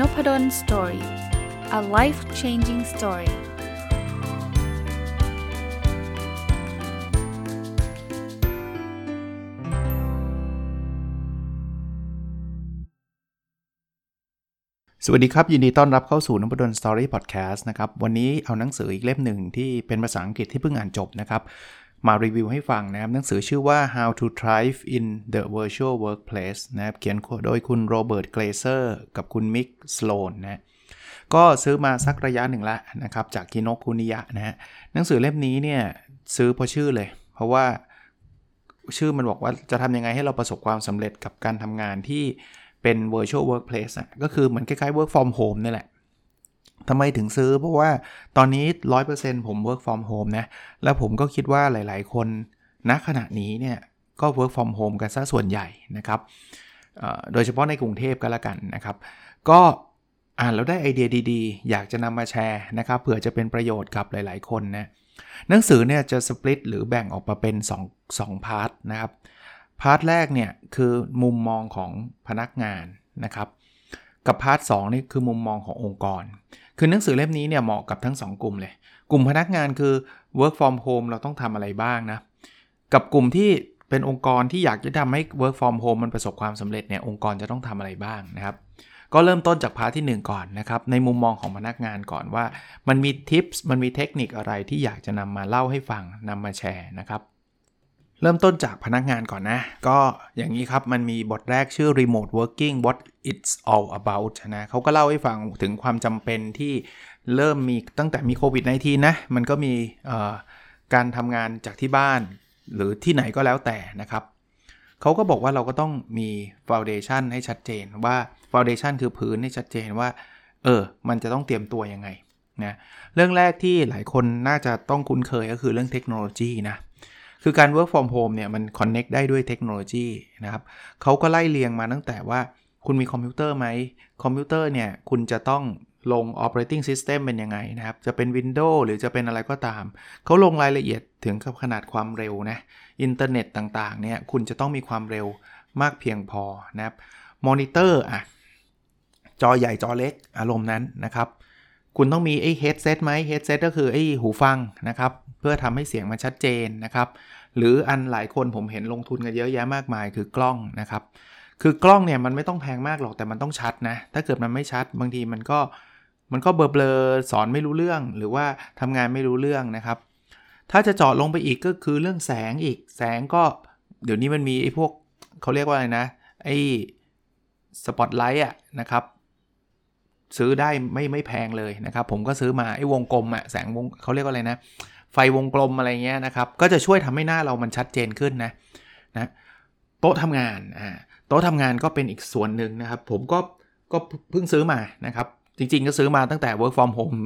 Nopadol Story a life changing story สวัสดีครับ ยินดีต้อนรับเข้าสู่นพดล Story Podcast นะครับ วันนี้เอาหนังสืออีกเล่มหนึ่งที่เป็นภาษาอังกฤษที่เพิ่งอ่านจบนะครับ มารีวิวให้ฟังนะครับ หนังสือชื่อว่า How to Thrive in the Virtual Workplace นะครับ เขียนโดยคุณ Robert Glazer กับคุณ Mick Sloan นะก็ซื้อมาสักระยะหนึ่งแล้วนะครับ จาก Kinokuniya นะฮะหนังสือเล่มนี้เนี่ยซื้อเพราะชื่อเลย เพราะว่าชื่อมันบอกว่าจะทำยังไงให้เราประสบความสำเร็จกับการทำงานที่เป็น virtual workplace อะก็คือเหมือนคล้ายๆ work from home นี่แหละ ทำไมถึงซื้อ เพราะว่าตอนนี้ 100%ผม work from home นะ แล้วผมก็คิดว่าหลาย ๆ คนณขณะนี้เนี่ยก็ work from home กันซะส่วนใหญ่นะครับโดยเฉพาะในกรุงเทพก็แล้วกันนะครับ ก็อ่านแล้วได้ไอเดียดีๆ อยากจะนำมาแชร์นะครับเผื่อจะเป็นประโยชน์กับหลาย ๆ คนนะหนังสือเนี่ยจะ split หรือแบ่งออกมาเป็น2 2 part นะครับ part แรกเนี่ยคือมุมมองของพนักงานนะครับ กับ part สองนี่คือมุมมองขององค์กร คือหนังสือเล่มนี้เนี่ยเหมาะกับทั้ง 2 กลุ่มเลย กลุ่มพนักงานคือ work from home เราต้องทำอะไรบ้างนะ กับกลุ่มที่เป็นองค์กรที่อยากจะทำให้ work from home มันประสบความสำเร็จเนี่ยองค์กรจะต้องทำอะไรบ้างนะครับ ก็เริ่มต้นจากพาร์ทที่ 1 ก่อนนะครับ ในมุมมองของพนักงานก่อนว่า มันมีทิปส์มันมีเทคนิคอะไรที่อยากจะนำมาเล่าให้ฟังนำมาแชร์นะครับ เริ่มต้นจากพนักงานก่อนนะ ก็อย่างนี้ครับ มันมีบทแรกชื่อ remote working what it's all about นะเขาก็เล่าให้ฟังถึงความจำเป็นที่เริ่มมีตั้งแต่มีโควิด -19 นะ มันก็มีการทำงานจากที่บ้าน หรือที่ไหนก็แล้วแต่นะครับ เขาก็บอกว่าเราก็ต้องมี foundation ให้ชัดเจนว่า foundation คือพื้นให้ชัดเจนว่า เออ มันจะต้องเตรียมตัวยังไงนะ เรื่องแรกที่หลายคนน่าจะต้องคุ้นเคยก็คือเรื่องเทคโนโลยีนะ คือการ work from home เนี่ยมัน connect ได้ด้วยเทคโนโลยีนะครับเขาก็ไล่เรียงมาตั้งแต่ว่าคุณมีคอมพิวเตอร์ไหมคอมพิวเตอร์เนี่ยคุณจะต้องลง operating system เป็นยังไงนะครับ จะเป็น Windows หรือจะเป็นอะไรก็ตาม เขาลงรายละเอียดถึงกับขนาดความเร็วนะอินเทอร์เน็ตต่างๆเนี่ยคุณจะต้องมีความเร็วมากเพียงพอนะครับมอนิเตอร์อะจอใหญ่จอเล็กอารมณ์นั้นนะครับ คุณต้องมีไอ้ headset ไหม headset ก็คือไอ้หูฟังนะครับ เพื่อทำให้เสียงมันชัดเจนนะครับ หรืออันหลายคนผมเห็นลงทุนกันเยอะแยะมากมายคือกล้องนะครับ คือกล้องเนี่ยมันไม่ต้องแพงมากหรอกแต่มันต้องชัดนะ ถ้าเกิดมันไม่ชัดบางทีมันก็มันก็เบลอๆสอนไม่รู้เรื่อง หรือว่าทำงานไม่รู้เรื่องนะครับ ถ้าจะเจาะลงไปอีกก็คือเรื่องแสงอีกแสงก็เดี๋ยวนี้มันมีไอ้พวกเขาเรียกว่าอะไรนะไอ้สปอตไลท์อะนะครับ ซื้อได้ไม่ไม่แพงเลยนะครับ ผมก็ซื้อมาไอ้วงกลมอะแสงวงเขาเรียกว่าอะไรนะ ไฟวงกลมอะไรเงี้ยนะครับ ก็จะช่วยทำให้หน้าเรามันชัดเจนขึ้นนะนะโต๊ะทำงานอ่าโต๊ะทำงานก็เป็นอีกส่วนหนึ่งนะครับ ผมก็ก็เพิ่งซื้อมานะครับจริงๆ ก็ซื้อมาตั้งแต่ work from home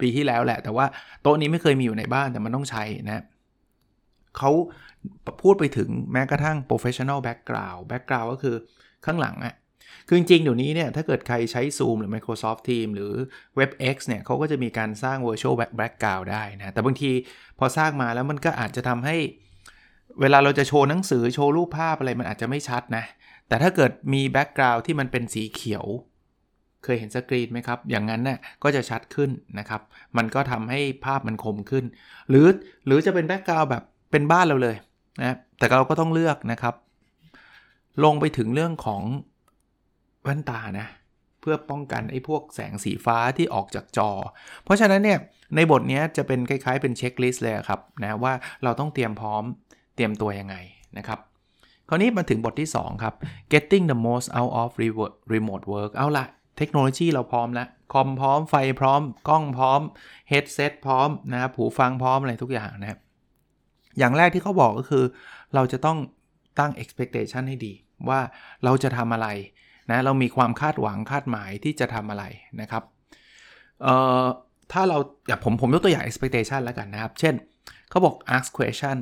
ปีที่แล้วแหละ แต่ว่าโต๊ะนี้ไม่เคยมีอยู่ในบ้านแต่มันต้องใช้นะเขาพูดไปถึงแม้กระทั่ง professional background background ก็คือข้างหลังอะ คือจริงๆเดี๋ยวนี้เนี่ยถ้าเกิดใครใช้ Zoom หรือ Microsoft Teams หรือ WebEx เนี่ยเขาก็จะมีการสร้าง virtual background ได้นะ แต่บางทีพอสร้างมาแล้วมันก็อาจจะทำให้ เวลาเราจะโชว์หนังสือโชว์รูปภาพอะไรมันอาจจะไม่ชัดนะ แต่ถ้าเกิดมี background ที่มันเป็นสีเขียว เคยเห็น green screen ไหมครับ อย่างนั้นเนี่ยก็จะชัดขึ้นนะครับ มันก็ทำให้ภาพมันคมขึ้น หรือหรือจะเป็น background แบบเป็นบ้านเราเลยนะแต่เราก็ต้องเลือกนะครับ ลงไปถึงเรื่องของ แว่นตานะเพื่อป้องกันไอ้พวกแสงสีฟ้าที่ออกจากจอ เพราะฉะนั้นเนี่ยในบทนี้จะเป็นคล้ายๆเป็นเช็คลิสต์เลยครับนะว่าเราต้องเตรียมพร้อมเตรียมตัวยังไงนะครับคราวนี้มาถึงบทที่ 2 ครับ getting the most out of remote work เอาละเทคโนโลยีเราพร้อมแล้วคอมพร้อมไฟพร้อม กล้องพร้อมเฮดเซตพร้อมนะครับหูฟังพร้อมอะไรทุกอย่างนะครับอย่างแรกที่เขาบอกก็คือ เราจะต้องตั้ง expectation ให้ดี ว่าเราจะทำอะไร นะเรามีความคาดหวังคาดหมายที่จะทำอะไรนะครับเอ่อถ้าเราอย่างผมผมยกตัวอย่าง expectation แล้วกันนะครับ เช่นเขาบอก ask question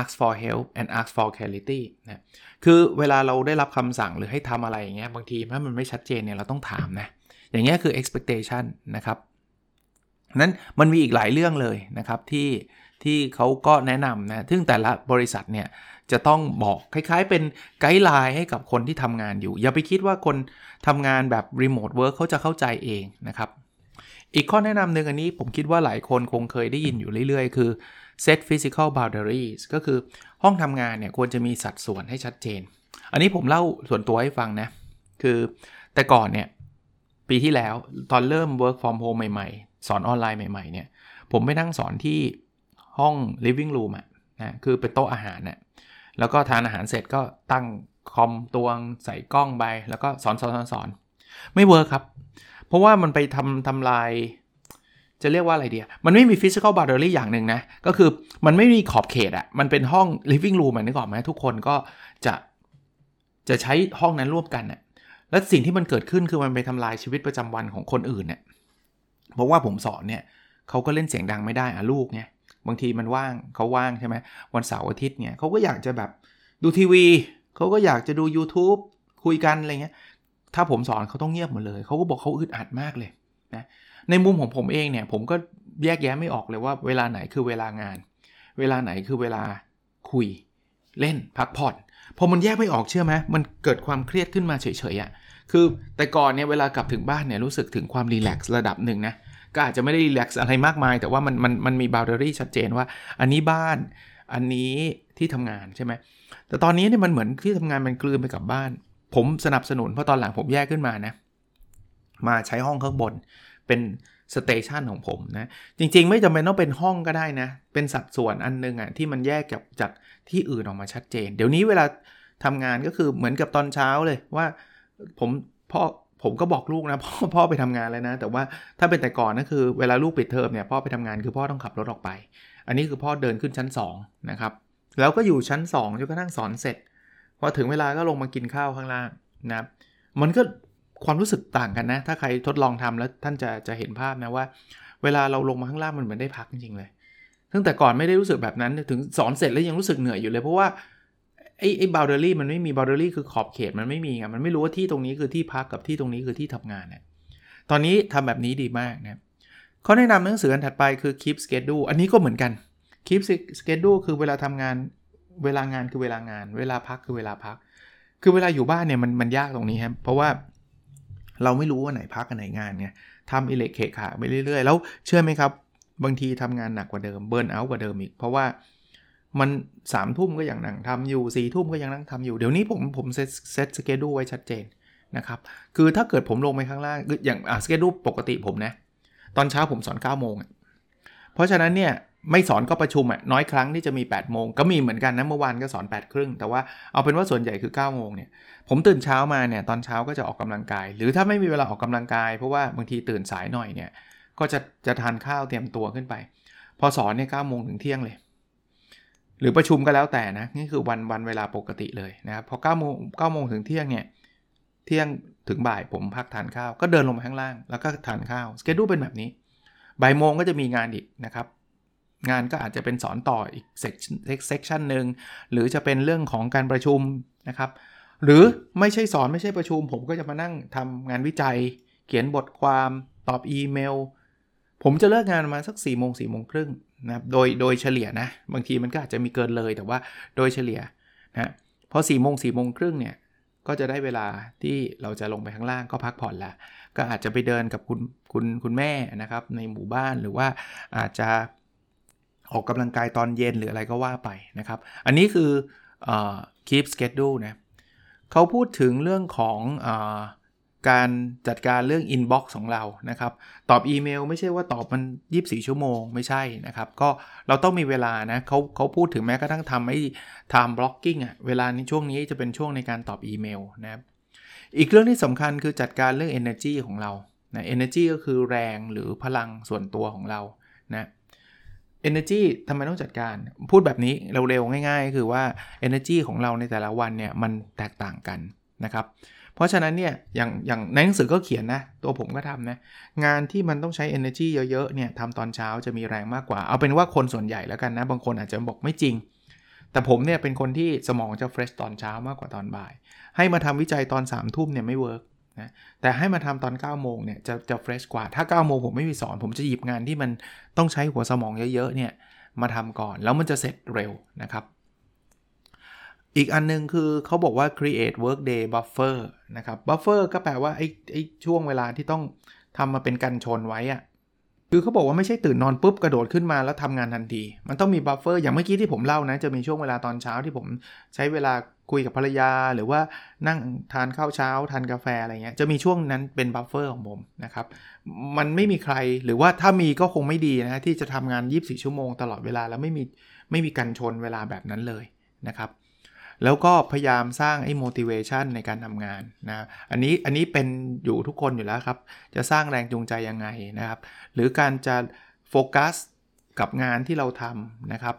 ask for help and ask for clarity นะคือเวลาเราได้รับคำสั่งหรือให้ทำอะไรอย่างเงี้ยบางทีถ้ามันไม่ชัดเจนเนี่ยเราต้องถามนะอย่างเงี้ยคือ expectation นะครับนั้นมันมีอีกหลายเรื่องเลยนะครับที่ที่เขาก็แนะนำนะ ซึ่งแต่ละบริษัทเนี่ย จะต้องบอกคล้ายๆ เป็น guideline ให้กับคนที่ทำงานอยู่ อย่าไปคิดว่าคนทำงานแบบ remote work เขาจะเข้าใจเองนะครับ อีกข้อแนะนำหนึ่งอันนี้ผมคิดว่าหลายคนคงเคยได้ยินอยู่เรื่อย ๆ คือ set physical boundaries ก็คือห้องทำงานเนี่ยควรจะมีสัดส่วนให้ชัดเจน อันนี้ผมเล่าส่วนตัวให้ฟังนะ คือแต่ก่อนเนี่ยปีที่แล้วตอนเริ่ม work from home ใหม่ๆ สอนออนไลน์ใหม่ๆเนี่ยผมไปนั่งสอนที่ห้อง living room อะนะคือเป็นโต๊ะอาหารน่ะ แล้วก็ทานอาหารเสร็จก็ตั้งคอมตวงใส่กล้องไปแล้วก็สอนสอนสอนสอนไม่เวิร์คครับ เพราะว่ามันไปทำทำลาย จะเรียกว่าอะไรเดียมันไม่มี physical boundary อย่างหนึ่งนะ ก็คือมันไม่มีขอบเขตอะมันเป็นห้อง living room นึกออกไหมทุกคนก็จะจะใช้ห้องนั้นร่วมกันน่ะแล้วสิ่งที่มันเกิดขึ้นคือมันไปทำลายชีวิตประจำวันของคนอื่นเนี่ยเพราะว่าผมสอนเนี่ยเขาก็เล่นเสียงดังไม่ได้อะลูกเนี่ย บางทีมันว่างเขาว่างใช่ไหมวันเสาร์อาทิตย์เนี่ยเขาก็อยากจะแบบดูทีวีเขาก็อยากจะดู YouTube คุยกันอะไรเงี้ยถ้าผมสอนเขาต้องเงียบหมดเลย เขาก็บอกเขาอึดอัดมากเลยนะในมุมของผมเองเนี่ยผมก็แยกแยะไม่ออกเลยว่าเวลาไหนคือเวลางาน เวลาไหนคือเวลาคุยเล่นพักผ่อนพอมันแยกไม่ออกเชื่อไหมมันเกิดความเครียดขึ้นมาเฉยๆอะ่ะคือแต่ก่อนเนี่ยเวลากลับถึงบ้านเนี่ยรู้สึกถึงความรีแลกซ์ระดับหนึ่งนะ ก็อาจจะไม่ได้รีแลกซ์อะไรมากมาย แต่ว่ามันมันมันมีบาวเดอรี่ชัดเจนว่า อันนี้บ้านอันนี้ที่ทำงานใช่ไหมแต่ตอนนี้เนี่ยมันเหมือนที่ทำงานมันกลืนไปกับบ้าน ผมสนับสนุนเพราะตอนหลังผมแยกขึ้นมานะมาใช้ห้องข้างบนเป็น station ของผมนะจริงๆ ไม่จำเป็นต้องเป็นห้องก็ได้นะ เป็นสัดส่วนอันนึงอะ่ะที่มันแยกกับจากที่อื่นออกมาชัดเจน เดี๋ยวนี้เวลาทำงานก็คือเหมือนกับตอนเช้าเลยว่า ผมพ่อ ผมก็บอกลูกนะพ่อพ่อไปทำงานแล้วนะ แต่ว่าถ้าเป็นแต่ก่อนก็คือเวลาลูกปิดเทอมเนี่ยพ่อไปทำงานคือพ่อต้องขับรถออกไป อันนี้คือพ่อเดินขึ้นชั้น2นะครับแล้วก็อยู่ชั้น2จนกระทั่งสอนเสร็จพอถึงเวลาก็ลงมากินข้าวข้างล่างนะมันก็ความรู้สึกต่างกันนะ ถ้าใครทดลองทำแล้วท่านจะจะเห็นภาพนะว่า เวลาเราลงมาข้างล่างมันเหมือนได้พักจริงๆเลยซึ่งแต่ก่อนไม่ได้รู้สึกแบบนั้นถึงสอนเสร็จแล้วยังรู้สึกเหนื่อยอยู่เลยเพราะว่า ไอ้ไอ้ boundary มันไม่มี boundary คือขอบเขตมันไม่มีไงมันไม่รู้ว่าที่ตรงนี้คือที่พักกับที่ตรงนี้คือที่ทำงานเนี่ยตอนนี้ทำแบบนี้ดีมากนะข้อแนะนำหนังสืออันถัดไปคือ keep schedule อันนี้ก็เหมือนกัน keep schedule คือเวลาทำงานเวลางานคือเวลางาน เวลาพักคือเวลาพัก คือเวลาอยู่บ้านเนี่ยมันมันยากตรงนี้ครับเพราะว่าเราไม่รู้ว่าไหนพักกันไหนงานไงทำอีเหละเขละขละไปเรื่อยๆ แล้วเชื่อไหมครับ บางทีทำงานหนักกว่าเดิม burnout กว่าเดิมอีก เพราะว่า มันสามทุ่มก็ยังนั่งทำอยู่สี่ทุ่มก็ยังนั่งทำอยู่ เดี๋ยวนี้ผมผม set set schedule ไว้ชัดเจนนะครับ คือถ้าเกิดผมลงไปข้างล่างอย่างอะ schedule ปกติผมนะ ตอนเช้าผมสอน9ก้าโมงเพราะฉะนั้นเนี่ยไม่สอนก็ประชุมอะน้อยครั้งที่จะมี8ปดโมงก็มีเหมือนกันนะเมื่อวานก็สอน8ปดครึ่งแต่ว่าเอาเป็นว่าส่วนใหญ่คือ9ก้าโมงเนี่ยผมตื่นเช้ามาเนี่ยตอนเช้าก็จะออกกำลังกาย หรือถ้าไม่มีเวลาออกกำลังกายเพราะว่าบางทีตื่นสายหน่อยเนี่ยก็จะจะทานข้าวเตรียมตัวขึ้นไป พอสอนเนี่ยเก้าโมงถึงเที่ยงเลย หรือประชุมก็แล้วแต่นะนี่คือวันวันเวลาปกติเลยนะครับพอ9ก้าโมงเก้าโมงถึงเที่ยงเนี่ยเที่ยงถึงบ่ายผมพักทานข้าว ก็เดินลงมาข้างล่างแล้วก็ทานข้าวสเกดูเป็นแบบนี้บ่ายโมงก็จะมีงานอีกนะครับงานก็อาจจะเป็นสอนต่ออีกเซกชันหนึ่งหรือจะเป็นเรื่องของการประชุมนะครับ หรือไม่ใช่สอนไม่ใช่ประชุม ผมก็จะมานั่งทำงานวิจัย เขียนบทความตอบอีเมล ผมจะเลิกงานมาสัก4ี่โมงสี่โมงครึ่งนะครับโดยโดยเฉลี่ยนะบางทีมันก็อาจจะมีเกินเลยแต่ว่าโดยเฉลี่ยนะพอ4ี่โมงสี่โมงครึ่งเนี่ยก็จะได้เวลาที่เราจะลงไปข้างล่างก็พักผ่อนละก็อาจจะไปเดินกับคุณคุณคุณแม่นะครับในหมู่บ้านหรือว่าอาจจะออกกำลังกายตอนเย็นหรืออะไรก็ว่าไปนะครับ อันนี้คืออ keep schedule นะเขาพูดถึงเรื่องของอ การจัดการเรื่อง inbox ของเรานะครับ ตอบอีเมลไม่ใช่ว่าตอบมัน 24 ชั่วโมงไม่ใช่นะครับ ก็เราต้องมีเวลานะเขาเขาพูดถึงแม้กระทั่งทำให้ time blocking อะเวลานี้ช่วงนี้จะเป็นช่วงในการตอบอีเมลนะครับ อีกเรื่องที่สำคัญคือจัดการเรื่อง energy ของเรานะ energy ก็คือแรงหรือพลังส่วนตัวของเรานะ Energy ทำไมต้องจัดการ พูดแบบนี้เร็วๆง่าย ๆ คือว่า Energy ของเราในแต่ละวันเนี่ยมันแตกต่างกันนะครับ เพราะฉะนั้นเนี่ยอย่างอย่างในหนังสือก็เขียนนะ ตัวผมก็ทำนะ งานที่มันต้องใช้ energy เยอะๆเนี่ยทำตอนเช้าจะมีแรงมากกว่า เอาเป็นว่าคนส่วนใหญ่แล้วกันนะ บางคนอาจจะบอกไม่จริง แต่ผมเนี่ยเป็นคนที่สมองจะ fresh ตอนเช้ามากกว่าตอนบ่าย ให้มาทำวิจัยตอน3ามทุ่มเนี่ยไม่ work นะแต่ให้มาทำตอน9ก้าโมงเนี่ยจะจะ fresh กว่า ถ้า9ก้าโมงผมไม่มีสอน ผมจะหยิบงานที่มันต้องใช้หัวสมองเยอะๆเนี่ยมาทำก่อน แล้วมันจะเสร็จเร็วนะครับ อีกอันนึงคือเขาบอกว่า create workday buffer นะครับ buffer ก็แปลว่าไอ้ไอ้ช่วงเวลาที่ต้องทำมาเป็นกันชนไว้อะคือเขาบอกว่าไม่ใช่ตื่นนอนปุ๊บกระโดดขึ้นมาแล้วทำงานทันที มันต้องมี buffer อย่างเมื่อกี้ที่ผมเล่านะ จะมีช่วงเวลาตอนเช้าที่ผมใช้เวลาคุยกับภรรยา หรือว่านั่งทานข้าวเช้า ทานกาแฟอะไรเงี้ยจะมีช่วงนั้นเป็น buffer ของผมนะครับ มันไม่มีใครหรือว่าถ้ามีก็คงไม่ดีนะที่จะทำงาน 24 ชั่วโมงตลอดเวลาแล้วไม่มีไม่มีกันชนเวลาแบบนั้นเลยนะครับ แล้วก็พยายามสร้างไอ้ motivation ในการทำงานนะอันนี้อันนี้เป็นอยู่ทุกคนอยู่แล้วครับ จะสร้างแรงจูงใจยังไงนะครับ หรือการจะโฟกัสกับงานที่เราทำนะครับ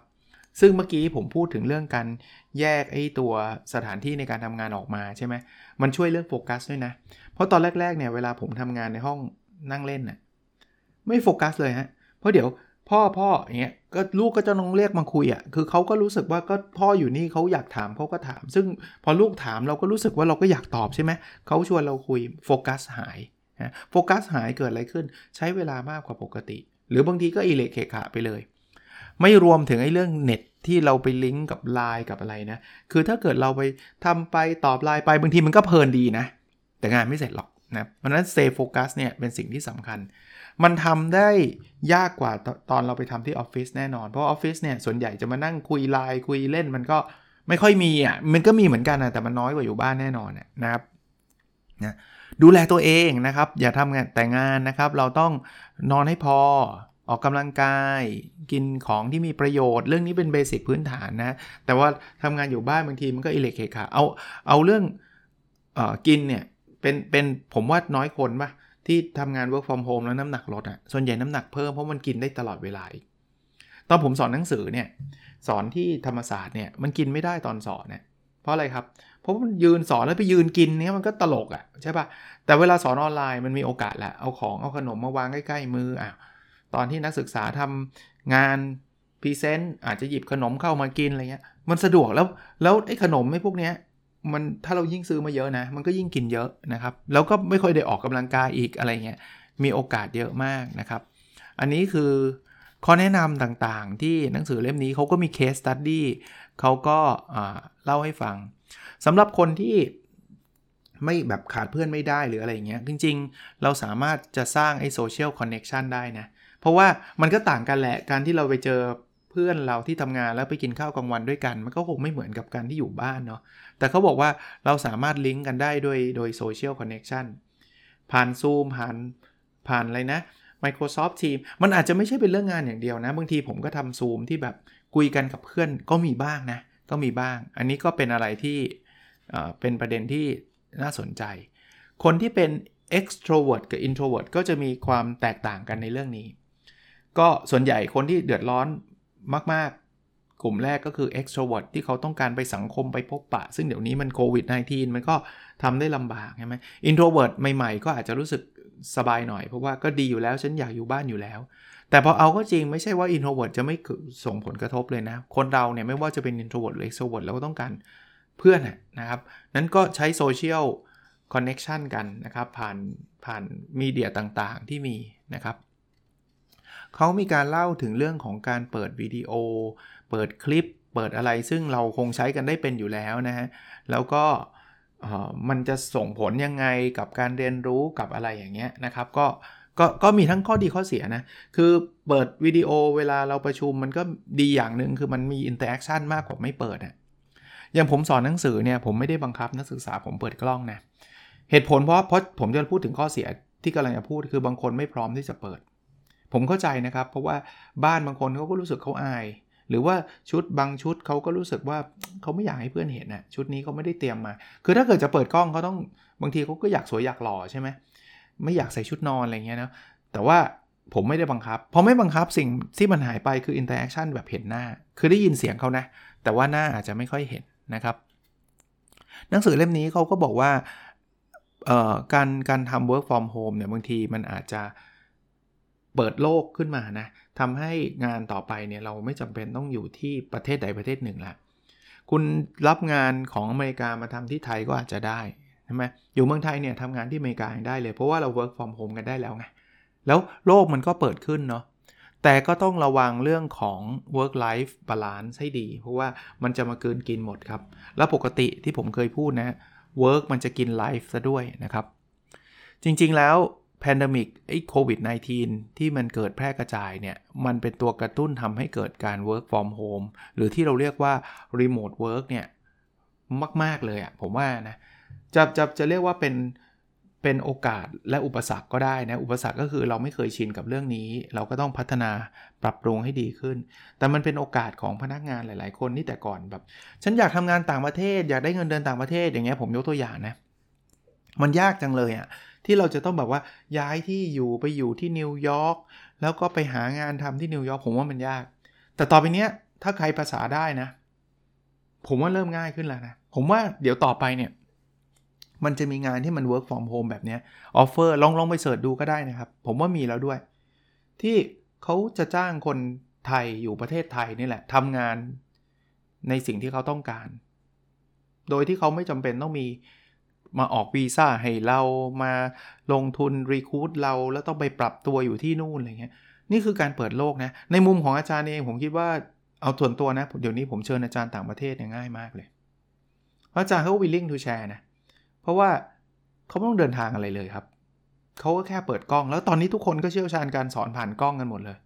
ซึ่งเมื่อกี้ผมพูดถึงเรื่องการแยกไอ้ตัวสถานที่ในการทำงานออกมาใช่ไหมมันช่วยเรื่องโฟกัสด้วยนะ เพราะตอนแรกๆเนี่ยเวลาผมทำงานในห้องนั่งเล่นน่ะไม่โฟกัสเลยฮะเพราะเดี๋ยว พ่อพ่ออย่างเงี้ยก็ลูกก็จะน้องเรียกมาคุยอะ่ะคือเขาก็รู้สึกว่าก็พ่ออยู่นี่เขาอยากถามเขาก็ถาม ซึ่งพอลูกถามเราก็รู้สึกว่าเราก็อยากตอบใช่ไหมเขาชวนเราคุยโฟกัสหายนะโฟกัสหายเกิดอะไรขึ้น ใช้เวลามากกว่าปกติ หรือบางทีก็อีเหละเขละขละไปเลย ไม่รวมถึงไอ้เรื่องเน็ตที่เราไปลิงก์กับไลน์กับอะไรนะ คือถ้าเกิดเราไปทำไปตอบไลน์ไปบางทีมันก็เพลินดีนะ แต่งานไม่เสร็จหรอกนะเพราะนั้น save focus เนี่ยเป็นสิ่งที่สำคัญ มันทำได้ยากกว่าตอนเราไปทำที่ออฟฟิศแน่นอน เพราะออฟฟิศเนี่ยส่วนใหญ่จะมานั่งคุยไลน์คุยเล่นมันก็ไม่ค่อยมีอะมันก็มีเหมือนกันนะแต่มันน้อยกว่าอยู่บ้านแน่นอนนะครับนะดูแลตัวเองนะครับ อย่าทำงานแต่งานนะครับ เราต้องนอนให้พอออกกำลังกายกินของที่มีประโยชน์ เรื่องนี้เป็นเบสิกพื้นฐานนะแต่ว่าทำงานอยู่บ้านบางทีมันก็อิเล็กเคขาเอาเอาเรื่องอกินเนี่ยเป็นเป็นผมว่าน้อยคนปะ ที่ทำงาน work from home แล้วน้ำหนักลดอะ่ะส่วนใหญ่น้ำหนักเพิ่มเพราะมันกินได้ตลอดเวลาตอนผมสอนหนังสือเนี่ยสอนที่ธรรมศาสตร์เนี่ยมันกินไม่ได้ตอนสอนเนี่ยเพราะอะไรครับ เพราะมันยืนสอนแล้วไปยืนกินเนี่ยมันก็ตลกอะ่ะใช่ปะแต่เวลาสอนออนไลน์มันมีโอกาสแหละเอาของเอาขนมมาวางใกล้ๆมืออะตอนที่นักศึกษาทำงาน present อาจจะหยิบขนมเข้ามากินอะไรเงี้ยมันสะดวกแล้วแล้วไอ้ขนมไอ้พวกเนี้ย มันถ้าเรายิ่งซื้อมาเยอะนะ มันก็ยิ่งกินเยอะนะครับ แล้วก็ไม่ค่อยได้ออกกำลังกายอีกอะไรเงี้ยมีโอกาสเยอะมากนะครับ อันนี้คือข้อแนะนำต่างๆ ที่หนังสือเล่มนี้เขาก็มี case study เขาก็เล่าให้ฟังสำหรับคนที่ไม่แบบขาดเพื่อนไม่ได้หรืออะไรเงี้ยจริงๆ เราสามารถจะสร้างไอ้ social connection ได้นะ เพราะว่ามันก็ต่างกันแหละ การที่เราไปเจอเพื่อนเราที่ทำงานแล้วไปกินข้าวกลางวันด้วยกัน มันก็คงไม่เหมือนกับการที่อยู่บ้านเนาะ แต่เขาบอกว่าเราสามารถลิงก์กันได้โดยโดย social connection ผ่าน Zoom ผ่านผ่านอะไรนะ Microsoft Team มันอาจจะไม่ใช่เป็นเรื่องงานอย่างเดียวนะ บางทีผมก็ทำซูมที่แบบคุยกันกับเพื่อนก็มีบ้างนะ ก็มีบ้าง อันนี้ก็เป็นอะไรที่เป็นประเด็นที่น่าสนใจ คนที่เป็น extrovert กับ introvert ก็จะมีความแตกต่างกันในเรื่องนี้ ก็ส่วนใหญ่คนที่เดือดร้อนมาก กลุ่มแรกก็คือ extrovert ที่เขาต้องการไปสังคมไปพบปะ ซึ่งเดี๋ยวนี้มันโควิด -19 มันก็ทำได้ลำบากใช่ไหม introvert ใหม่ๆ ก็อาจจะรู้สึกสบายหน่อย เพราะว่าก็ดีอยู่แล้วฉันอยากอยู่บ้านอยู่แล้ว แต่พอเอาก็จริงไม่ใช่ว่า introvert จะไม่ส่งผลกระทบเลยนะ คนเราเนี่ยไม่ว่าจะเป็น introvert หรือ extrovert เราก็ต้องการเพื่อนนะครับ นั้นก็ใช้โซเชียลคอนเน็ชันกันนะครับผ่านผ่านมีเดียต่างๆที่มีนะครับเขามีการเล่าถึงเรื่องของการเปิดวิดีโอ เปิดคลิป เปิดอะไรซึ่งเราคงใช้กันได้เป็นอยู่แล้วนะฮะ แล้วก็มันจะส่งผลยังไงกับการเรียนรู้กับอะไรอย่างเงี้ยนะครับ ก็ก็ก็มีทั้งข้อดีข้อเสียนะ คือเปิดวิดีโอเวลาเราประชุมมันก็ดีอย่างหนึ่งคือมันมี interaction มากกว่าไม่เปิดอะอย่างผมสอนหนังสือเนี่ยผมไม่ได้บังคับนักศึกษาผมเปิดกล้องนะ เหตุผลเพราะเพราะผมจะพูดถึงข้อเสียที่กำลังจะพูดคือบางคนไม่พร้อมที่จะเปิด ผมเข้าใจนะครับ เพราะว่าบ้านบางคนเขาก็รู้สึกเขาอาย หรือว่าชุดบางชุดเขาก็รู้สึกว่าเขาไม่อยากให้เพื่อนเห็นนะชุดนี้เขาไม่ได้เตรียมมา คือถ้าเกิดจะเปิดกล้องเขาต้องบางทีเขาก็อยากสวยอยากหล่อใช่ไหมไม่อยากใส่ชุดนอนอะไรเงี้ยนะแต่ว่าผมไม่ได้บังคับ พอไม่บังคับสิ่งที่มันหายไปคือ interaction แบบเห็นหน้า คือได้ยินเสียงเขานะ แต่ว่าหน้าอาจจะไม่ค่อยเห็นนะครับ หนังสือเล่มนี้เขาก็บอกว่าการการทำ work from home เนี่ยบางทีมันอาจจะ เปิดโลกขึ้นมานะทำให้งานต่อไปเนี่ยเราไม่จำเป็นต้องอยู่ที่ประเทศใดประเทศหนึ่งละคุณรับงานของอเมริกามาทำที่ไทยก็อาจจะได้ใช่ไหมอยู่เมืองไทยเนี่ยทำงานที่อเมริกาได้เลย เพราะว่าเรา work from home กันได้แล้วไงแล้วโลกมันก็เปิดขึ้นเนาะแต่แต่ก็ต้องระวังเรื่องของ work life balance ให้ดี เพราะว่ามันจะมาเกินกินหมดครับ แล้วปกติที่ผมเคยพูดนะ work มันจะกิน life ซะด้วยนะครับ จริงๆแล้ว pandemic ไอ้โควิด -19 ที่มันเกิดแพร่กระจายเนี่ย มันเป็นตัวกระตุ้นทำให้เกิดการ work from home หรือที่เราเรียกว่า remote work เนี่ย มาก ๆ เลยอะผมว่านะ จะจะจะเรียกว่าเป็น เป็นโอกาสและอุปสรรคก็ได้นะ อุปสรรคก็คือเราไม่เคยชินกับเรื่องนี้ เราก็ต้องพัฒนาปรับปรุงให้ดีขึ้น แต่มันเป็นโอกาสของพนักงานหลาย ๆ คนที่แต่ก่อนแบบ ฉันอยากทำงานต่างประเทศ อยากได้เงินเดือนต่างประเทศ อย่างเงี้ยผมยกตัวอย่างนะ มันยากจังเลยอะ่ะ ที่เราจะต้องแบบว่าย้ายที่อยู่ไปอยู่ที่นิวยอร์กแล้วก็ไปหางานทำที่นิวยอร์กผมว่ามันยาก แต่ต่อไปเนี้ยถ้าใครภาษาได้นะ ผมว่าเริ่มง่ายขึ้นแล้วนะ ผมว่าเดี๋ยวต่อไปเนี่ย มันจะมีงานที่มัน work from home แบบนี้offer ลองลองไป search ดูก็ได้นะครับ ผมว่ามีแล้วด้วย ที่เขาจะจ้างคนไทยอยู่ประเทศไทยนี่แหละทำงานในสิ่งที่เขาต้องการ โดยที่เขาไม่จำเป็นต้องมี มาออกวีซ่าให้เรามาลงทุน recruit เราแล้วต้องไปปรับตัวอยู่ที่นู่นอะไรเงี้ยนี่คือการเปิดโลกนะในมุมของอาจารย์เองผมคิดว่าเอาส่วนตัวนะเดี๋ยวนี้ผมเชิญอาจารย์ต่างประเทศเนี่ยง่ายมากเลยเพราะอาจารย์เขา willing to share นะเพราะว่าเขาไม่ต้องเดินทางอะไรเลยครับเขาก็แค่เปิดกล้อง แล้วตอนนี้ทุกคนก็เชี่ยวชาญการสอนผ่านกล้องกันหมดเลย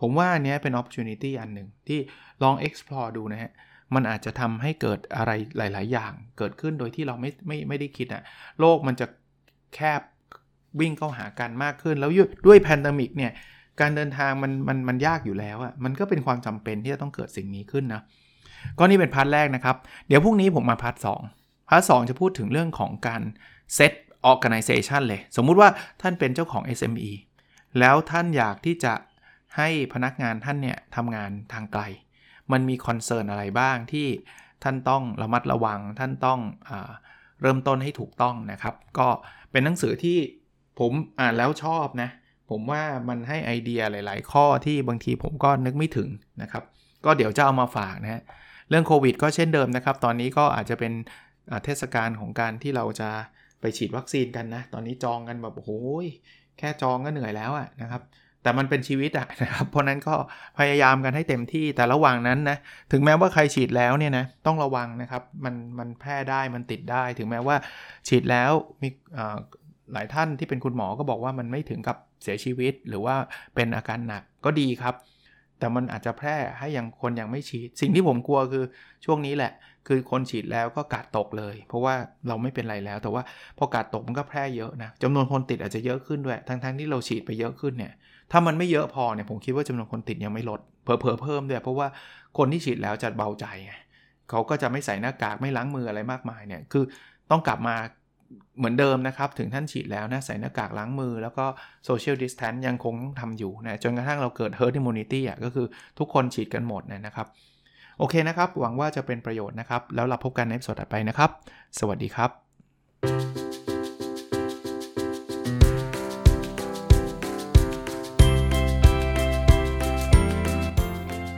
ผมว่าอันนี้เป็น opportunity อันหนึ่งที่ลอง explore ดูนะฮะ มันอาจจะทำให้เกิดอะไรหลาย ๆ อย่างเกิดขึ้นโดยที่เราไม่ไม่ไม่ได้คิดอะโลกมันจะแคบวิ่งเข้าหากันมากขึ้น แล้วด้วย pandemic เนี่ยการเดินทางมันมันมันยากอยู่แล้วอะมันก็เป็นความจำเป็นที่จะต้องเกิดสิ่งนี้ขึ้นนะก็นี่เป็น part แรกนะครับ เดี๋ยวพรุ่งนี้ผมมา part สอง part สองจะพูดถึงเรื่องของการ set organization เลย สมมุติว่าท่านเป็นเจ้าของ SME แล้วท่านอยากที่จะให้พนักงานท่านเนี่ยทำงานทางไกล มันมี concern อะไรบ้างที่ท่านต้องระมัดระวัง ท่านต้องเออเริ่มต้นให้ถูกต้องนะครับ ก็เป็นหนังสือที่ผมอ่านแล้วชอบนะ ผมว่ามันให้ไอเดียหลาย ๆ ข้อที่บางทีผมก็นึกไม่ถึงนะครับ ก็เดี๋ยวจะเอามาฝากนะเรื่องโควิดก็เช่นเดิมนะครับ ตอนนี้ก็อาจจะเป็นเทศกาลของการที่เราจะไปฉีดวัคซีนกันนะ ตอนนี้จองกันแบบโอ้โหแค่จองก็เหนื่อยแล้วอะนะครับ แต่มันเป็นชีวิตอะนะครับ เพราะนั้นก็พยายามกันให้เต็มที่แต่ระหว่างนั้นนะ ถึงแม้ว่าใครฉีดแล้วเนี่ยนะต้องระวังนะครับ มันมันแพร่ได้มันติดได้ ถึงแม้ว่าฉีดแล้วมีหลายท่านที่เป็นคุณหมอก็บอกว่ามันไม่ถึงกับเสียชีวิต หรือว่าเป็นอาการหนักก็ดีครับ แต่มันอาจจะแพร่ให้ยังคนยังไม่ฉีด สิ่งที่ผมกลัวคือช่วงนี้แหละ คือคนฉีดแล้วก็กาดตกเลย เพราะว่าเราไม่เป็นไรแล้ว แต่ว่าพอกาดตกมันก็แพร่เยอะนะจำนวนคนติดอาจจะเยอะขึ้นด้วย ทั้งๆที่เราฉีดไปเยอะขึ้นเนี่ย ถ้ามันไม่เยอะพอเนี่ยผมคิดว่าจำนวนคนติดยังไม่ลดเผลอๆเพิ่มด้วยเพราะว่าคนที่ฉีดแล้วจะเบาใจไงเขาก็จะไม่ใส่หน้ากากไม่ล้างมืออะไรมากมายเนี่ยคือต้องกลับมาเหมือนเดิมนะครับ ถึงท่านฉีดแล้วนะใส่หน้ากากล้างมือ แล้วก็โซเชียลดิสแทนยังคงต้องทำอยู่นะจนกระทั่งเราเกิดเฮ herd immunity อะก็คือทุกคนฉีดกันหมดนะครับ โอเคนะครับ หวังว่าจะเป็นประโยชน์นะครับ แล้วเราพบกันในสดถัดไปนะครับ สวัสดีครับ